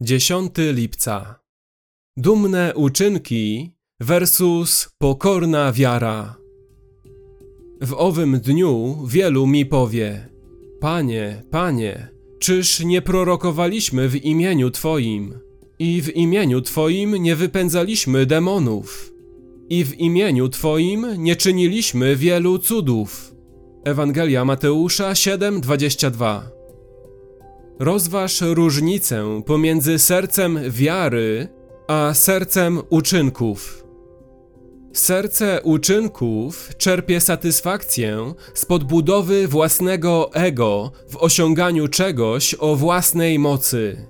10 lipca. Dumne uczynki versus pokorna wiara. W owym dniu wielu mi powie: Panie, Panie, czyż nie prorokowaliśmy w imieniu Twoim i w imieniu Twoim nie wypędzaliśmy demonów i w imieniu Twoim nie czyniliśmy wielu cudów? Ewangelia Mateusza 7:22 Rozważ różnicę pomiędzy sercem wiary a sercem uczynków. Serce uczynków czerpie satysfakcję z podbudowy własnego ego w osiąganiu czegoś o własnej mocy.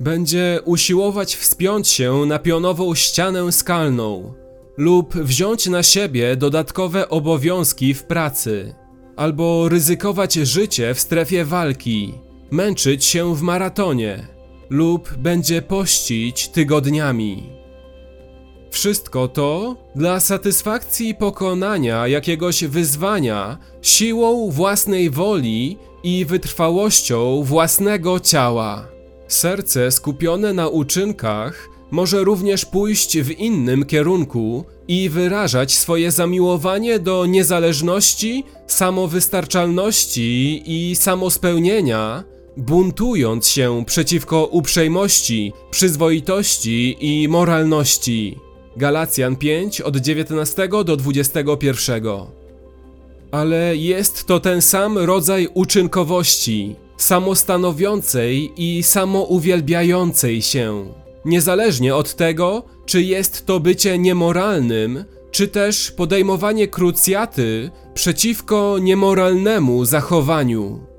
Będzie usiłować wspiąć się na pionową ścianę skalną lub wziąć na siebie dodatkowe obowiązki w pracy, albo ryzykować życie w strefie walki męczyć się w maratonie lub będzie pościć tygodniami. Wszystko to dla satysfakcji pokonania jakiegoś wyzwania siłą własnej woli i wytrwałością własnego ciała. Serce skupione na uczynkach może również pójść w innym kierunku i wyrażać swoje zamiłowanie do niezależności, samowystarczalności i samospełnienia buntując się przeciwko uprzejmości, przyzwoitości i moralności. Galacjan 5 od 19 do 21. Ale jest to ten sam rodzaj uczynkowości, samostanowiącej i samouwielbiającej się, niezależnie od tego, czy jest to bycie niemoralnym, czy też podejmowanie krucjaty przeciwko niemoralnemu zachowaniu.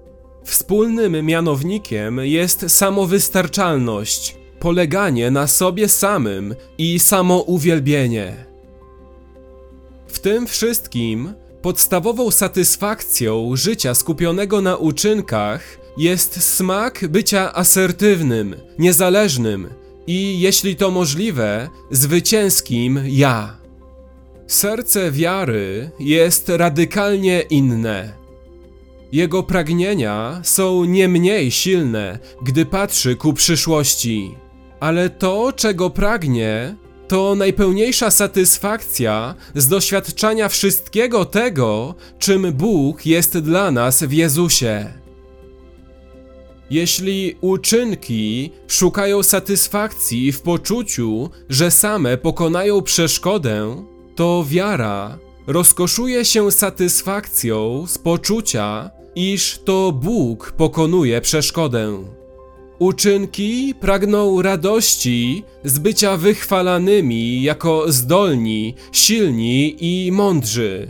Wspólnym mianownikiem jest samowystarczalność, poleganie na sobie samym i samouwielbienie. W tym wszystkim podstawową satysfakcją życia skupionego na uczynkach jest smak bycia asertywnym, niezależnym i, jeśli to możliwe, zwycięskim ja. Serce wiary jest radykalnie inne jego pragnienia są nie mniej silne, gdy patrzy ku przyszłości. Ale to, czego pragnie, to najpełniejsza satysfakcja z doświadczania wszystkiego tego, czym Bóg jest dla nas w Jezusie. Jeśli uczynki szukają satysfakcji w poczuciu, że same pokonają przeszkodę, to wiara rozkoszuje się satysfakcją z poczucia, iż to Bóg pokonuje przeszkodę. Uczynki pragną radości z bycia wychwalanymi jako zdolni, silni i mądrzy.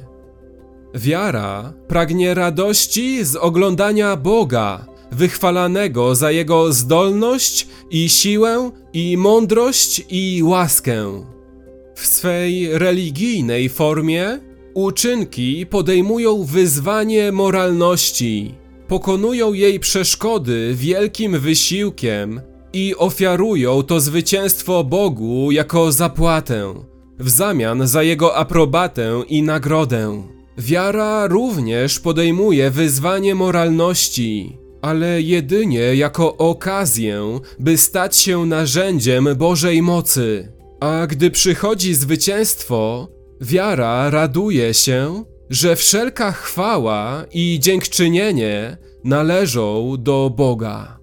Wiara pragnie radości z oglądania Boga, wychwalanego za jego zdolność i siłę i mądrość i łaskę. W swej religijnej formie Uczynki podejmują wyzwanie moralności, pokonują jej przeszkody wielkim wysiłkiem i ofiarują to zwycięstwo Bogu jako zapłatę, w zamian za jego aprobatę i nagrodę. Wiara również podejmuje wyzwanie moralności, ale jedynie jako okazję, by stać się narzędziem Bożej mocy. A gdy przychodzi zwycięstwo, Wiara raduje się, że wszelka chwała i dziękczynienie należą do Boga.